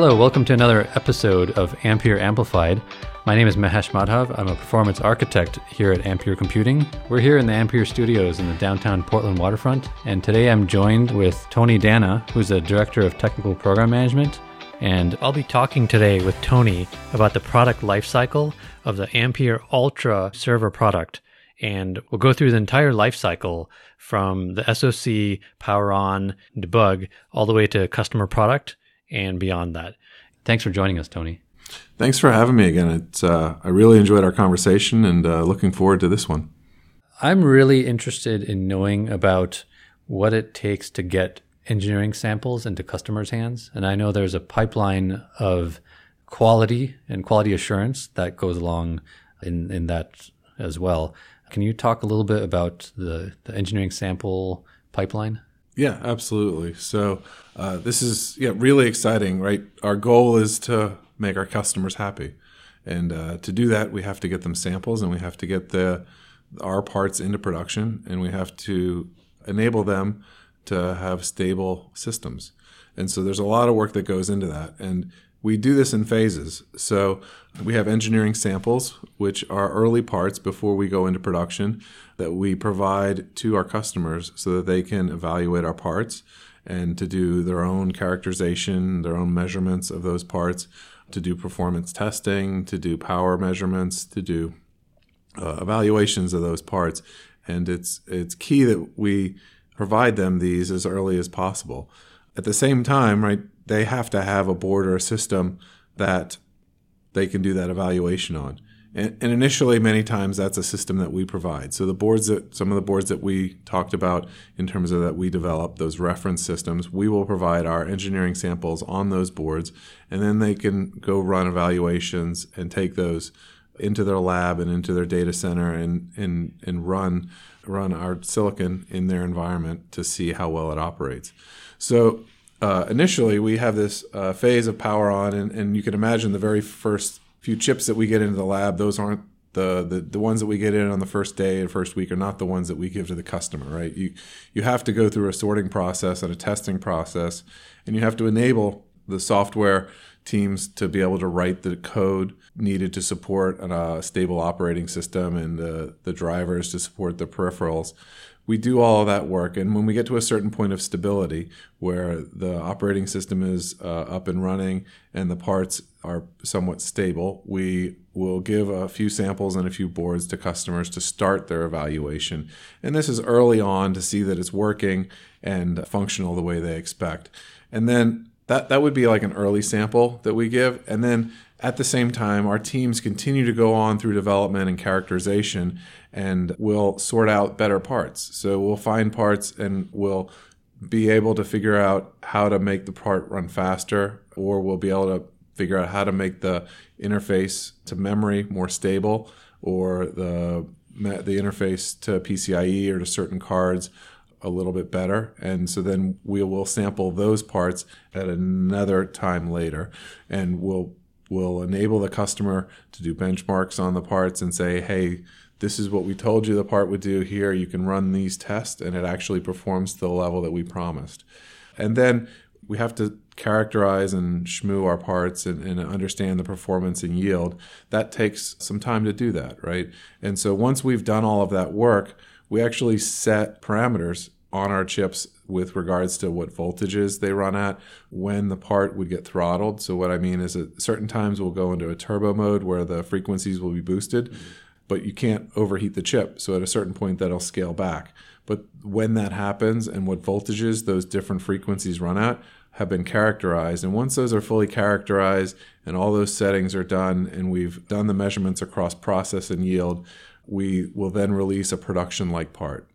Hello, welcome to another episode of Ampere Amplified. My name is Mahesh Madhav. I'm a performance architect here at Ampere Computing. We're here in the Ampere studios in the downtown Portland waterfront, and today I'm joined with Tony Dana, who's the Director of Technical Program Management. And I'll be talking today with Tony about the product lifecycle of the Ampere Altra server product. And we'll go through the entire lifecycle from the SOC, power on, debug, all the way to customer product and beyond that. Thanks for joining us, Tony. Thanks for having me again. It's uh, I really enjoyed our conversation and uh, looking forward to this one. I'm really interested in knowing about what it takes to get engineering samples into customers' hands. And I know there's a pipeline of quality and quality assurance that goes along in, in that as well. Can you talk a little bit about the, the engineering sample pipeline? Yeah, absolutely. So uh, this is yeah really exciting, right? Our goal is to make our customers happy, and uh, to do that, we have to get them samples, and we have to get the our parts into production, and we have to enable them to have stable systems. And so there's a lot of work that goes into that, and we do this in phases. So we have engineering samples, which are early parts before we go into production that we provide to our customers so that they can evaluate our parts and to do their own characterization, their own measurements of those parts, to do performance testing, to do power measurements, to do uh, evaluations of those parts. And it's it's key that we provide them these as early as possible. At the same time, right, they have to have a board or a system that they can do that evaluation on. And, and, initially, many times that's a system that we provide. So the boards that some of the boards that we talked about in terms of that we develop those reference systems, we will provide our engineering samples on those boards, and then they can go run evaluations and take those into their lab and into their data center and and and run run our silicon in their environment to see how well it operates. So uh, initially we have this uh, phase of power on, and, and you can imagine the very first few chips that we get into the lab, those aren't the, the the ones that we get in on the first day and first week are not the ones that we give to the customer, right? You you have to go through a sorting process and a testing process, and you have to enable the software teams to be able to write the code needed to support a uh, stable operating system and the, the drivers to support the peripherals we do all of that work. And when we get to a certain point of stability where the operating system is uh, up and running and the parts are somewhat stable, we will give a few samples and a few boards to customers to start their evaluation. And this is early on to see that it's working and functional the way they expect. And then that, that would be like an early sample that we give. And then at the same time, our teams continue to go on through development and characterization and we'll sort out better parts. So we'll find parts and we'll be able to figure out how to make the part run faster, or we'll be able to figure out how to make the interface to memory more stable, or the the interface to PCIe or to certain cards a little bit better. And so then we will sample those parts at another time later, and we'll will enable the customer to do benchmarks on the parts and say, hey, this is what we told you the part would do here. You can run these tests and it actually performs to the level that we promised. And then we have to characterize and schmoo our parts and, and, understand the performance and yield. That takes some time to do that, right? And so once we've done all of that work, we actually set parameters on our chips with regards to what voltages they run at, when the part would get throttled. So what I mean is at certain times we'll go into a turbo mode where the frequencies will be boosted, but you can't overheat the chip. So at a certain point that'll scale back. But when that happens and what voltages those different frequencies run at have been characterized. And once those are fully characterized and all those settings are done and we've done the measurements across process and yield, we will then release a production like part.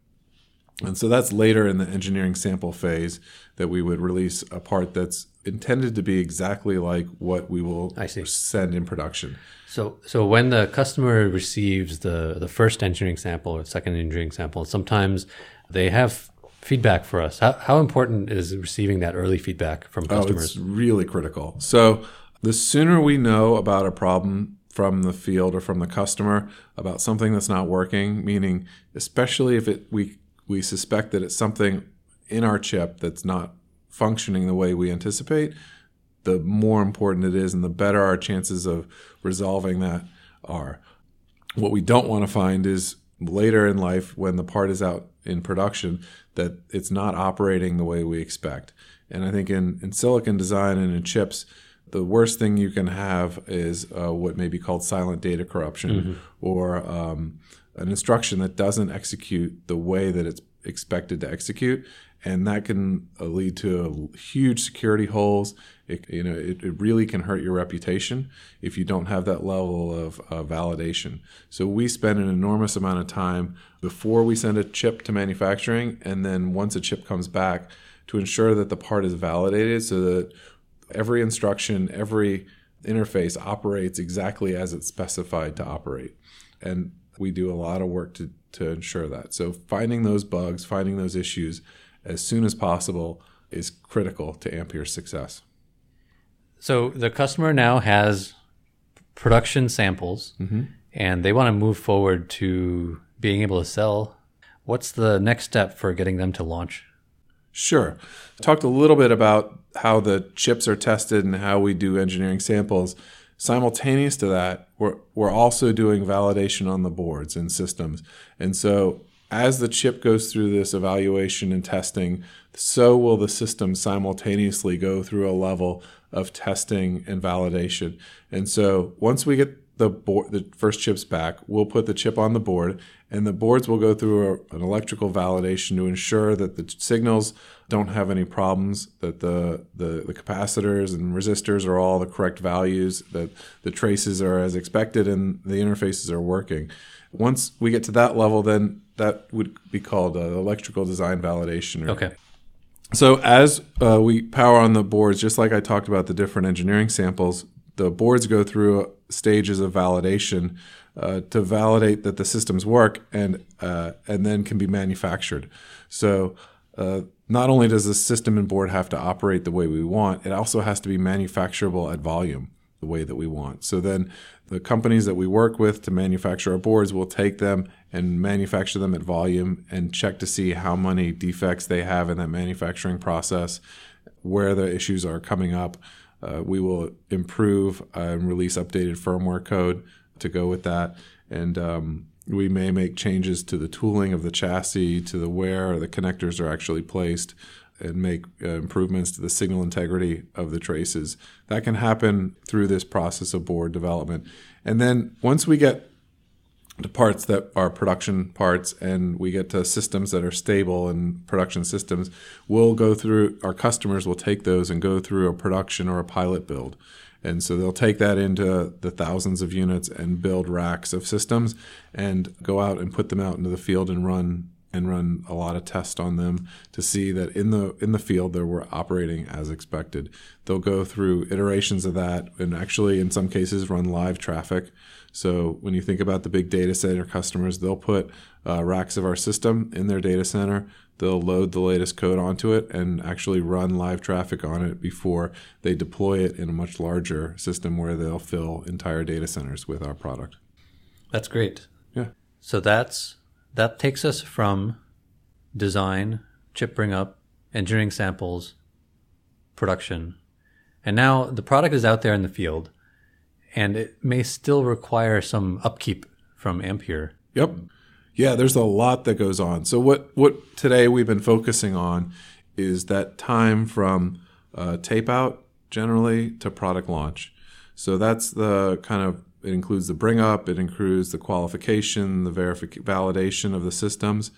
And so that's later in the engineering sample phase that we would release a part that's intended to be exactly like what we will send in production. So, so when the customer receives the, the first engineering sample or second engineering sample, sometimes they have feedback for us. How, how important is receiving that early feedback from customers? Oh, it's really critical. So the sooner we know about a problem from the field or from the customer about something that's not working, meaning especially if it we we suspect that it's something in our chip that's not functioning the way we anticipate, the more important it is and the better our chances of resolving that are. What we don't want to find is later in life when the part is out in production that it's not operating the way we expect. And I think in, in silicon design and in chips, the worst thing you can have is uh, what may be called silent data corruption mm-hmm. or um, an instruction that doesn't execute the way that it's expected to execute. And that can uh, lead to huge security holes. It, you know, it, it, really can hurt your reputation if you don't have that level of uh, validation. So we spend an enormous amount of time before we send a chip to manufacturing, and then once a chip comes back, to ensure that the part is validated so that every instruction, every interface operates exactly as it's specified to operate. And we do a lot of work to, to ensure that. So finding those bugs, finding those issues as soon as possible is critical to Ampere's success. So the customer now has production samples mm-hmm. and they want to move forward to being able to sell. What's the next step for getting them to launch? Sure. Talked a little bit about how the chips are tested and how we do engineering samples. Simultaneous to that, we're, we're also doing validation on the boards and systems. And so as the chip goes through this evaluation and testing, so will the system simultaneously go through a level of testing and validation. And so once we get the board, the first chips back, we'll put the chip on the board, and the boards will go through a, an electrical validation to ensure that the signals don't have any problems, that the, the, the capacitors and resistors are all the correct values, that the traces are as expected, and the interfaces are working. Once we get to that level, then that would be called uh, electrical design validation. okay. So as uh, we power on the boards, just like I talked about the different engineering samples, the boards go through stages of validation uh, to validate that the systems work and uh, and then can be manufactured. So uh, not only does the system and board have to operate the way we want, it also has to be manufacturable at volume the way that we want. So then the companies that we work with to manufacture our boards will take them and manufacture them at volume and check to see how many defects they have in that manufacturing process, where the issues are coming up uh, we will improve and release updated firmware code to go with that. And um, we may make changes to the tooling of the chassis, to the where the connectors are actually placed, and make uh, improvements to the signal integrity of the traces. That can happen through this process of board development. And then once we get to parts that are production parts and we get to systems that are stable and production systems, we'll go through, our customers will take those and go through a production or a pilot build. And so they'll take that into the thousands of units and build racks of systems and go out and put them out into the field and run and run a lot of tests on them to see that in the in the field they were operating as expected. They'll go through iterations of that and actually in some cases run live traffic so when you think about the big data center customers, they'll put uh, racks of our system in their data center. They'll load the latest code onto it and actually run live traffic on it before they deploy it in a much larger system where they'll fill entire data centers with our product. That's great. Yeah. So that's that takes us from design, chip bring up, engineering samples, production. And now the product is out there in the field and it may still require some upkeep from Ampere. Yep. Yeah, there's a lot that goes on. So what what today we've been focusing on is that time from uh, tape out generally to product launch. So that's the kind of it includes the bring up, it includes the qualification, the verification, validation of the systems.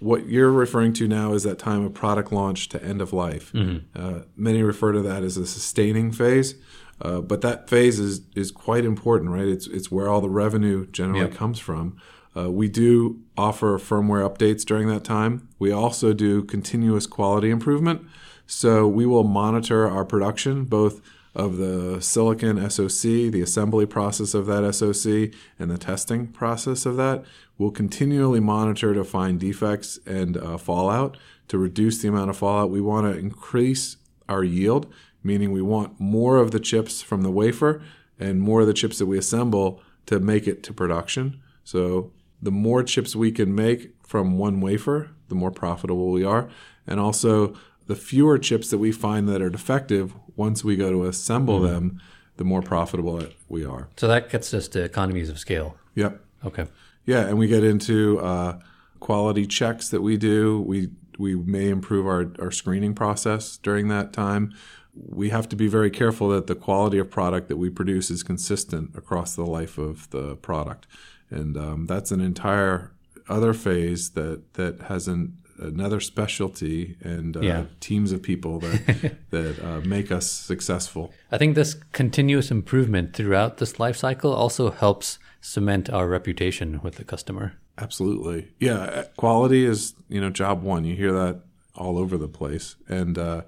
What you're referring to now is that time of product launch to end of life. Mm-hmm. Uh, many refer to that as a sustaining phase. Uh, but that phase is is quite important, right? It's it's where all the revenue generally yep. comes from. Uh, we do offer firmware updates during that time. We also do continuous quality improvement. So we will monitor our production, both of the silicon SoC, the assembly process of that SoC, and the testing process of that. We'll continually monitor to find defects and uh, fallout to reduce the amount of fallout. We want to increase our yield meaning we want more of the chips from the wafer and more of the chips that we assemble to make it to production. So the more chips we can make from one wafer, the more profitable we are. And also, the fewer chips that we find that are defective, once we go to assemble Mm-hmm. them, the more profitable we are. So that gets us to economies of scale. Yep. Okay. Yeah, and we get into uh, quality checks that we do. We we may improve our, our screening process during that time. We have to be very careful that the quality of product that we produce is consistent across the life of the product, and um, that's an entire other phase that that has an, another specialty and uh, Yeah. teams of people that that uh, make us successful. I think this continuous improvement throughout this life cycle also helps cement our reputation with the customer. Absolutely. Yeah. Quality is, you know, job one. You hear that all over the place. And uh,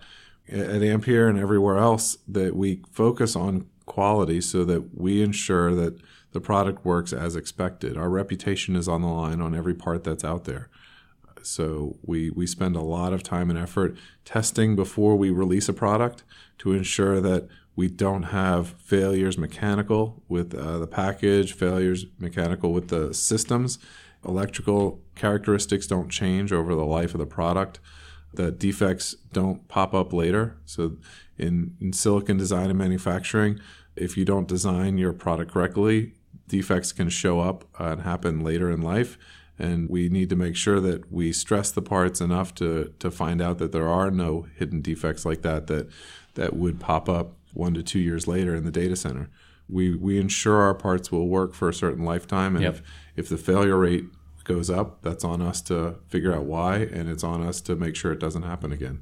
at Ampere and everywhere else, that we focus on quality so that we ensure that the product works as expected. Our reputation is on the line on every part that's out there. So we, we spend a lot of time and effort testing before we release a product to ensure that we don't have failures mechanical with uh, the package, failures mechanical with the systems. Electrical characteristics don't change over the life of the product. The defects don't pop up later. So in, in silicon design and manufacturing, if you don't design your product correctly, defects can show up and happen later in life and we need to make sure that we stress the parts enough to to find out that there are no hidden defects like that that that would pop up one to two years later in the data center. We we ensure our parts will work for a certain lifetime, and Yep. if if the failure rate goes up, that's on us to figure out why, and it's on us to make sure it doesn't happen again.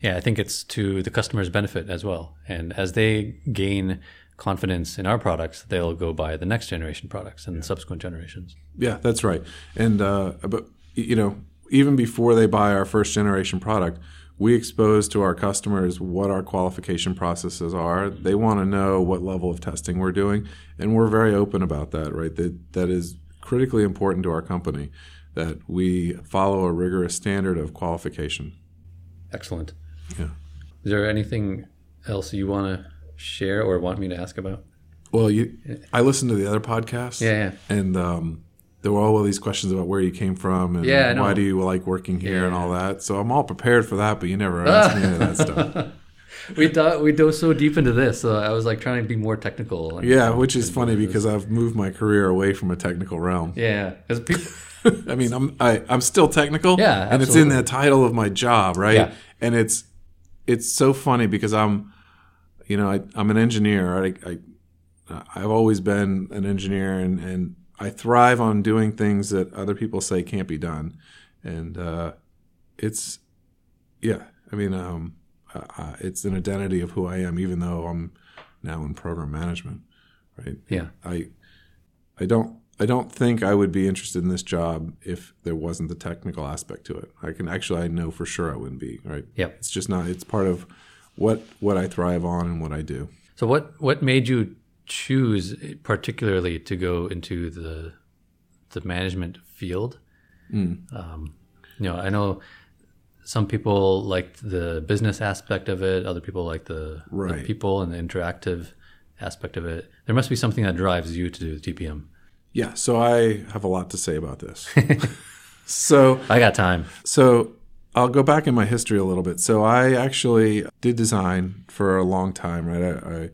Yeah, I think it's to the customer's benefit as well. And as they gain confidence in our products, they'll go buy the next generation products and subsequent generations. Yeah, that's right. And uh, but you know, even before they buy our first generation product, we expose to our customers what our qualification processes are. They want to know what level of testing we're doing, and we're very open about that. Right, that that is critically important to our company that we follow a rigorous standard of qualification. Excellent. Yeah. Is there anything else you want to share or want me to ask about? Well, you, I listened to the other podcast. Yeah, yeah. and um, there were all these questions about where you came from and Yeah, why do you like working here and all that. So I'm all prepared for that, but you never asked me any of that stuff. We thought we dove so deep into this, so I was like trying to be more technical. and- Yeah, which is funny because I've moved my career away from a technical realm. yeah, because people. I mean, I'm I, I'm still technical, Yeah, and it's in the title of my job, right? Yeah. And it's it's so funny because I'm, you know, I, I'm an engineer. I, I I've always been an engineer, and and I thrive on doing things that other people say can't be done, and uh, it's yeah. I mean, um, uh, it's an identity of who I am, even though I'm now in program management, right? Yeah, I I don't I don't think I would be interested in this job if there wasn't the technical aspect to it. I can actually I know for sure I wouldn't be, right? Yep. It's just not it's part of what what I thrive on and what I do. So what what made you choose particularly to go into the the management field? Um, you know, I know some people like the business aspect of it. Other people like the, the people and the interactive aspect of it. There must be something that drives you to do TPM. Yeah, so I have a lot to say about this. so I got time. So I'll go back in my history a little bit. So I actually did design for a long time, right? I, I,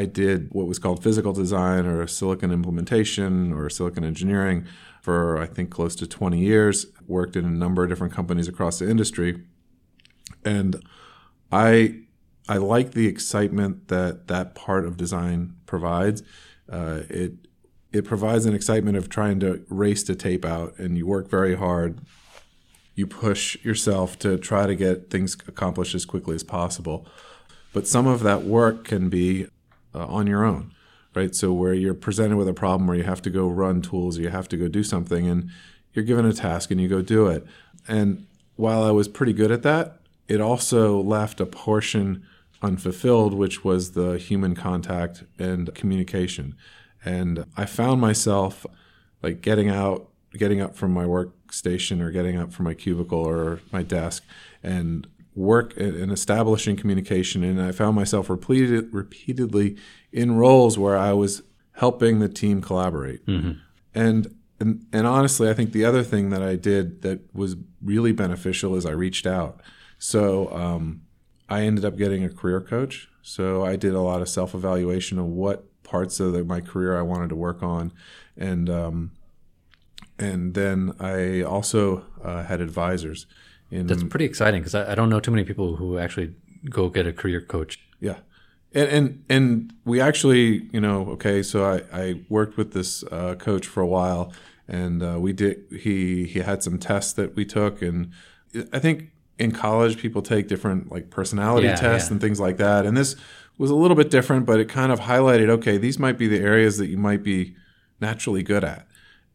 I did what was called physical design or silicon implementation or silicon engineering for I think close to 20 years. Worked in a number of different companies across the industry, and I I like the excitement that that part of design provides. Uh, it it provides an excitement of trying to race to tape out, and you work very hard you push yourself to try to get things accomplished as quickly as possible. But some of that work can be uh, on your own, right? So where you're presented with a problem where you have to go run tools, or you have to go do something, and you're given a task and you go do it. And while I was pretty good at that, it also left a portion unfulfilled, which was the human contact and communication. And I found myself like getting out, getting up from my workstation or getting up from my cubicle or my desk and work and establishing communication. And I found myself repeated, repeatedly in roles where I was helping the team collaborate. And, and and honestly, I think the other thing that I did that was really beneficial is I reached out So um, I ended up getting a career coach. So I did a lot of self evaluation of what parts of the, my career I wanted to work on, and um, and then I also uh, had advisors. In, That's pretty exciting because I, I don't know too many people who actually go get a career coach. yeah, and and and we actually, you know, okay. So I I worked with this uh, coach for a while, and uh, we did. He he had some tests that we took, and I think in college people take different like personality Yeah, tests yeah. and things like that, and this was a little bit different, but it kind of highlighted okay, these might be the areas that you might be naturally good at.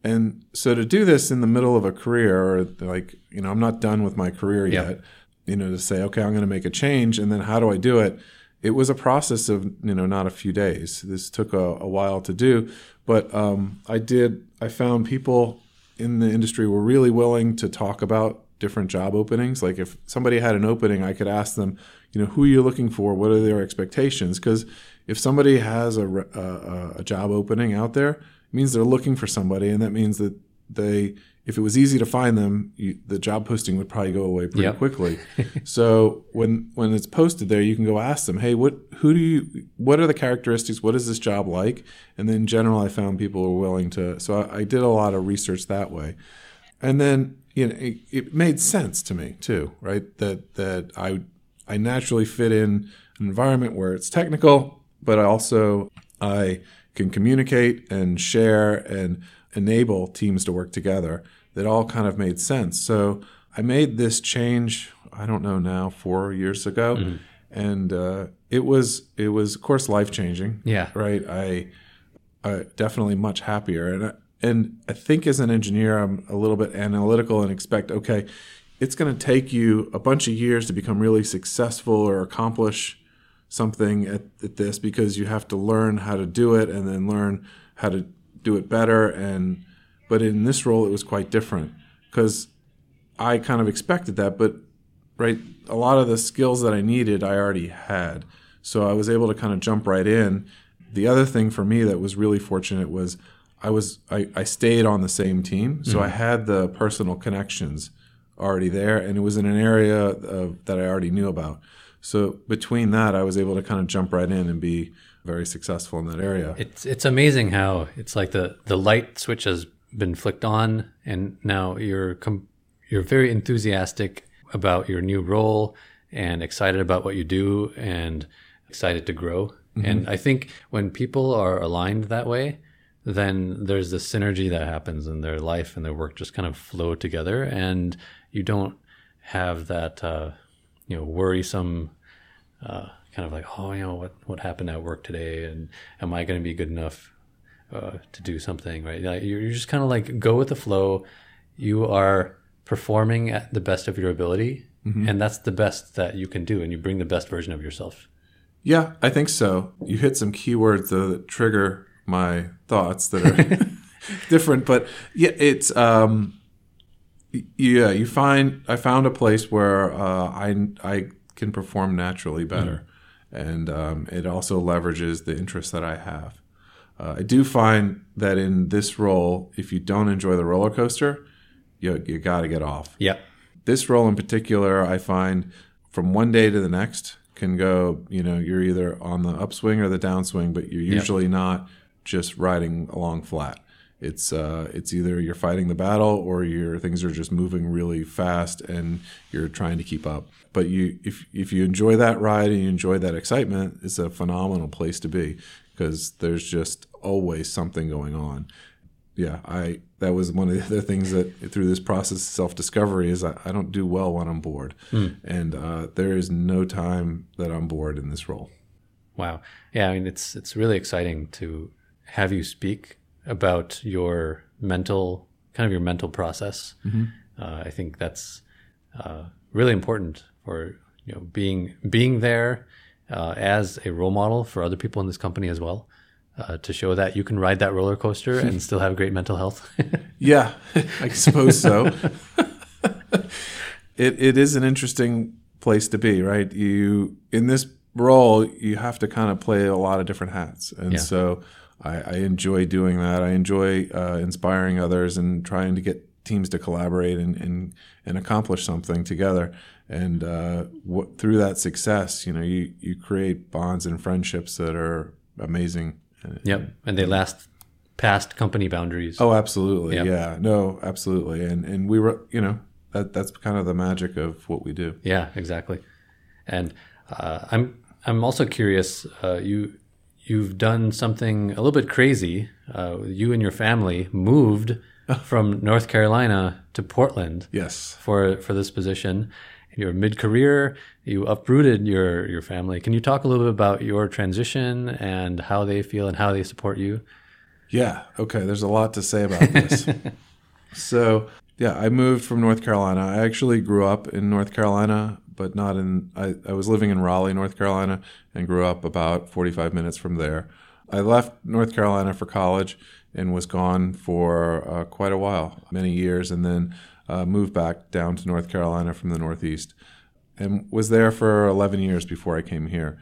And so to do this in the middle of a career, or like, you know, I'm not done with my career yet, you know, to say, okay, I'm going to make a change. And then how do I do it? It was a process of, you know, not a few days. This took a, a while to do. But um, I did, I found people in the industry were really willing to talk about different job openings. Like if somebody had an opening, I could ask them, you know, who are you looking for? What are their expectations? Because if somebody has a, a, a job opening out there, means they're looking for somebody, and that means that they, if it was easy to find them, you, the job posting would probably go away pretty Yep. quickly. so when when it's posted there, you can go ask them, hey, what who do you, what are the characteristics? What is this job like? And then in general, I found people were willing to. So I, I did a lot of research that way, and then you know it, it made sense to me too, right? That that I I naturally fit in an environment where it's technical, but I also I can communicate and share and enable teams to work together. That all kind of made sense. So I made this change. I don't know now, four years ago, and uh, it was it was of course life changing. Yeah. right. I uh, definitely much happier. And I, and I think as an engineer, I'm a little bit analytical and expect okay, it's going to take you a bunch of years to become really successful or accomplish something at, at this because you have to learn how to do it and then learn how to do it better. And but in this role, it was quite different because I kind of expected that, but right, a lot of the skills that I needed, I already had. So I was able to kind of jump right in. The other thing for me that was really fortunate was I was I, I stayed on the same team, so I mm-hmm. had the personal connections already there, and it was in an area of, that I already knew about. So between that, I was able to kind of jump right in and be very successful in that area. It's it's amazing how it's like the the light switch has been flicked on, and now you're com- you're very enthusiastic about your new role and excited about what you do and excited to grow. And I think when people are aligned that way, then there's this synergy that happens in their life and their work just kind of flow together, and you don't have that uh, you know worrisome uh, kind of like, oh, you know, what what happened at work today, and am I going to be good enough uh, to do something, right? Like, you're, just kind of like go with the flow. You are performing at the best of your ability, and that's the best that you can do, and you bring the best version of yourself. Yeah, I think so. You hit some keywords though that trigger my thoughts that are different, but yeah, it's um, yeah. You find I found a place where uh, I I can perform naturally better, and um, it also leverages the interests that I have. Uh, I do find that in this role, if you don't enjoy the roller coaster, you you got to get off Yeah, this role in particular, I find from one day to the next can go, you know, you're either on the upswing or the downswing, but you're usually not just riding along flat. It's uh, it's either you're fighting the battle or your things are just moving really fast and you're trying to keep up. But you if if you enjoy that ride and you enjoy that excitement, it's a phenomenal place to be because there's just always something going on yeah, I that was one of the other things that through this process of self discovery is I, I don't do well when I'm bored, and uh, there is no time that I'm bored in this role. Wow. Yeah, I mean it's it's really exciting to have you speak about your mental kind of your mental process. Uh, I think that's uh, really important for you know being being there uh, as a role model for other people in this company as well. Uh, to show that you can ride that roller coaster and still have great mental health. Yeah, I suppose so. it it is an interesting place to be, right? You in this role, you have to kind of play a lot of different hats, and Yeah. so I, I enjoy doing that. I enjoy uh, inspiring others and trying to get teams to collaborate and and, and accomplish something together. And uh, what, through that success, you know, you you create bonds and friendships that are amazing. Yep, and they last past company boundaries. Oh, absolutely. Yep. Yeah. No, absolutely. And and we were, you know, that that's kind of the magic of what we do. Yeah, exactly. And uh, I'm I'm also curious. Uh, you you've done something a little bit crazy. Uh, you and your family moved from North Carolina to Portland. Yes. For for this position, you're mid career. You uprooted your your family. Can you talk a little bit about your transition and how they feel and how they support you? Yeah. Okay. There's a lot to say about this. so yeah, I moved from North Carolina. I actually grew up in North Carolina, but not in. I, I was living in Raleigh, North Carolina, and grew up about 45 minutes from there. I left North Carolina for college and was gone for uh, quite a while, many years, and then uh, moved back down to North Carolina from the Northeast, and was there for 11 years before I came here.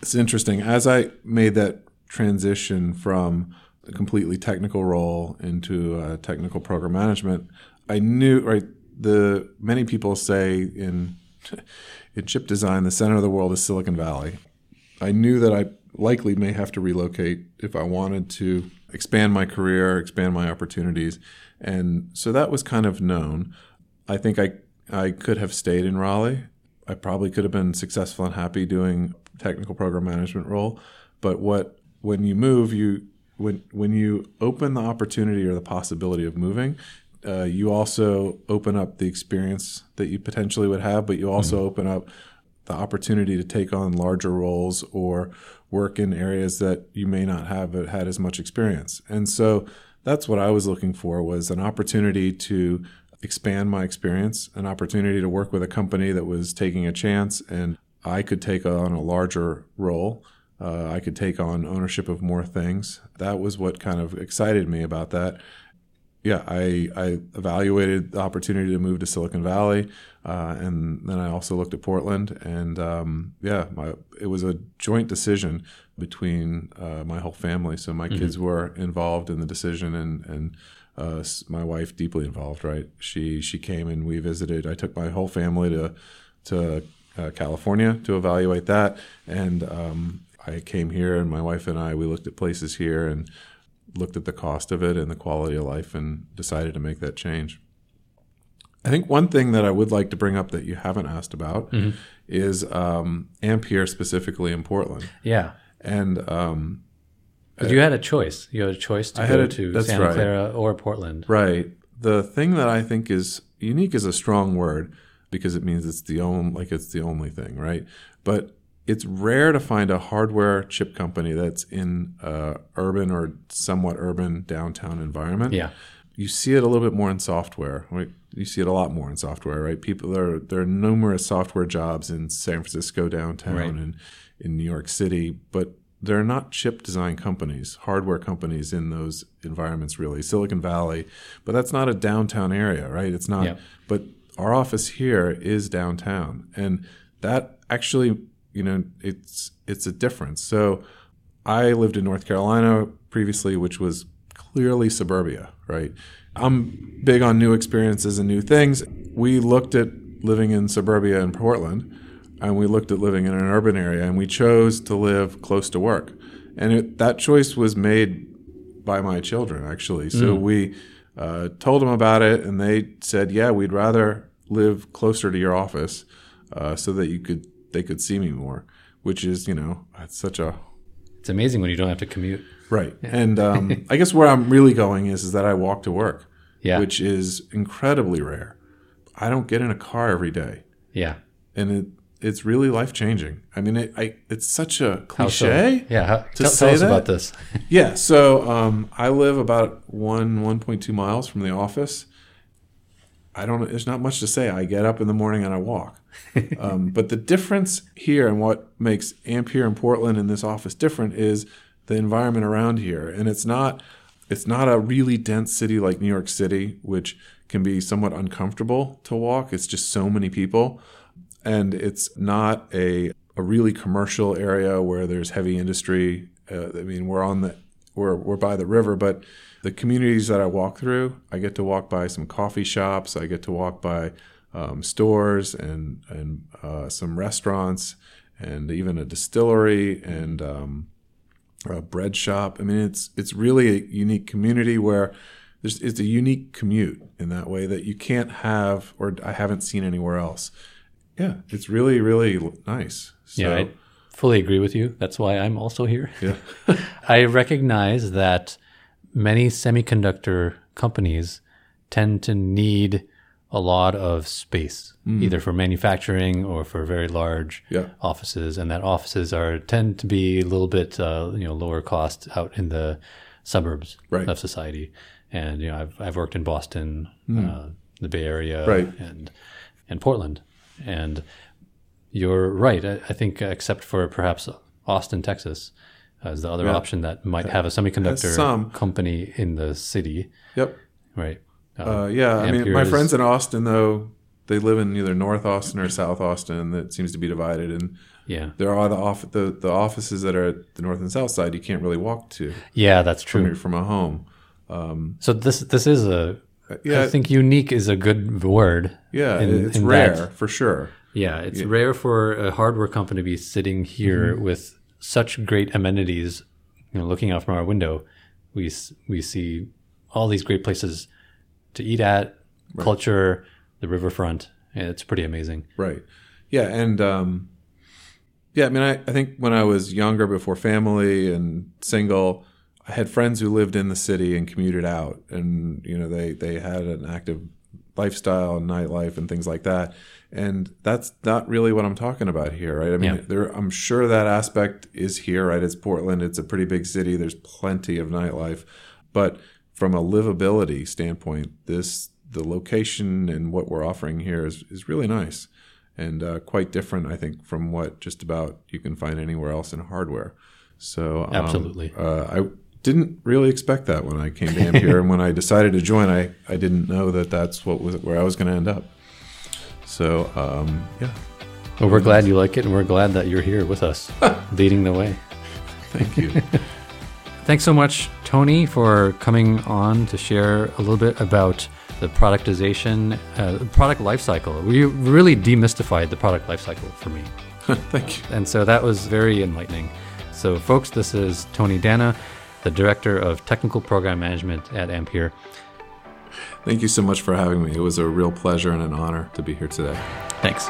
It's interesting as I made that transition from a completely technical role into uh, technical program management, I knew right. The many people say in in chip design, the center of the world is Silicon Valley. I knew that I likely may have to relocate if I wanted to expand my career, expand my opportunities, and so that was kind of known. I think I I could have stayed in Raleigh. I probably could have been successful and happy doing technical program management role, but what when you move, you when when you open the opportunity or the possibility of moving, uh, you also open up the experience that you potentially would have, but you also mm-hmm. open up the opportunity to take on larger roles or work in areas that you may not have had as much experience. And so that's what I was looking for was an opportunity to expand my experience, an opportunity to work with a company that was taking a chance and I could take on a larger role uh, I could take on ownership of more things. That was what kind of excited me about that. Yeah, I, I evaluated the opportunity to move to Silicon Valley, uh, and then I also looked at Portland. And um, yeah, my, it was a joint decision between uh, my whole family. So my mm-hmm. kids were involved in the decision, and and uh, my wife deeply involved. Right, she she came and we visited. I took my whole family to to uh, California to evaluate that, and um, I came here and my wife and I we looked at places here and looked at the cost of it and the quality of life and decided to make that change. I think one thing that I would like to bring up that you haven't asked about mm-hmm. is um, Ampere specifically in Portland. Yeah, and um, but you had a choice. You had a choice to I go a, to Santa right. Clara or Portland. Right. The thing that I think is unique is a strong word because it means it's the only like it's the only thing, right? But it's rare to find a hardware chip company that's in a urban or somewhat urban downtown environment. Yeah. You see it a little bit more in software. Right? You see it a lot more in software, right? People there are there are numerous software jobs in San Francisco downtown right. and in New York City, but they're not chip design companies, hardware companies in those environments really. Silicon Valley, but that's not a downtown area, right? It's not. But our office here is downtown, and that actually you know, it's it's a difference. So I lived in North Carolina previously, which was clearly suburbia, right? I'm big on new experiences and new things. We looked at living in suburbia in Portland, and we looked at living in an urban area, and we chose to live close to work. And it, that choice was made by my children, actually. So mm. we uh, told them about it, and they said, "Yeah, we'd rather live closer to your office, uh, so that you could they could see me more, which is you know it's such a it's amazing when you don't have to commute. Right, yeah. and um, I guess where I'm really going is is that I walk to work, yeah, which is incredibly rare. I don't get in a car every day. Yeah, and it it's really life changing. I mean, it, I, it's such a cliche. So? Yeah, how, to tell, say tell us that. about this. yeah, so um, I live about one one point two miles from the office. I don't. There's not much to say. I get up in the morning and I walk. um, but the difference here and what makes Ampere in Portland in this office different is the environment around here, and it's not. It's not a really dense city like New York City, which can be somewhat uncomfortable to walk. It's just so many people, and it's not a a really commercial area where there's heavy industry. Uh, I mean, we're on the we're we're by the river, but the communities that I walk through, I get to walk by some coffee shops. I get to walk by um, stores and and uh, some restaurants and even a distillery and um, a bread shop. I mean, it's it's really a unique community where there's it's a unique commute in that way that you can't have or I haven't seen anywhere else. Yeah, it's really really nice. So, yeah, I fully agree with you. That's why I'm also here. yeah, I recognize that many semiconductor companies tend to need a lot of space, either for manufacturing or for very large Yeah. offices, and that offices are tend to be a little bit uh, you know lower cost out in the suburbs Right. of society. And you know, I've I've worked in Boston, uh, the Bay Area, Right. and and Portland, and you're right. I, I think, except for perhaps Austin, Texas, as the other option that might have a semiconductor company in the city, yep. right? Uh, yeah, I mean, my friends in Austin though they live in either North Austin or South Austin. That seems to be divided, and Yeah, there are the off the, the offices that are at the north and south side. You can't really walk to yeah, that's true. from, from a home. So this this is a. I Yeah, think unique is a good word. yeah, in- it's in rare that- for sure. Yeah, it's rare for a hardware company to be sitting here Mm-hmm. with such great amenities. You know, looking out from our window, we we see all these great places to eat at, culture, the riverfront. and It's pretty amazing. Right. Yeah, and um, yeah, I mean, I, I think when I was younger, before family and single, I had friends who lived in the city and commuted out, and you know, they they had an active lifestyle and nightlife and things like that. And that's not really what I'm talking about here, right? I mean, Yeah. there I'm sure that aspect is here, right? It's Portland, it's a pretty big city. There's plenty of nightlife, but from a livability standpoint, this the location and what we're offering here is is really nice and uh, quite different, I think, from what just about you can find anywhere else in hardware. So um, Absolutely. uh, I didn't really expect that when I came to Ampere, and when I decided to join, I, I didn't know that that's what was where I was going to end up. So um, yeah, Well, we're glad you like it, and we're glad that you're here with us, leading the way. thank you. Thanks so much, Tony, for coming on to share a little bit about the productization, uh, product lifecycle. We really demystified the product lifecycle for me. thank you. And so that was very enlightening. So, folks, this is Tony Dana, the Director of Technical Program Management at Ampere. Thank you so much for having me. It was a real pleasure and an honor to be here today. Thanks.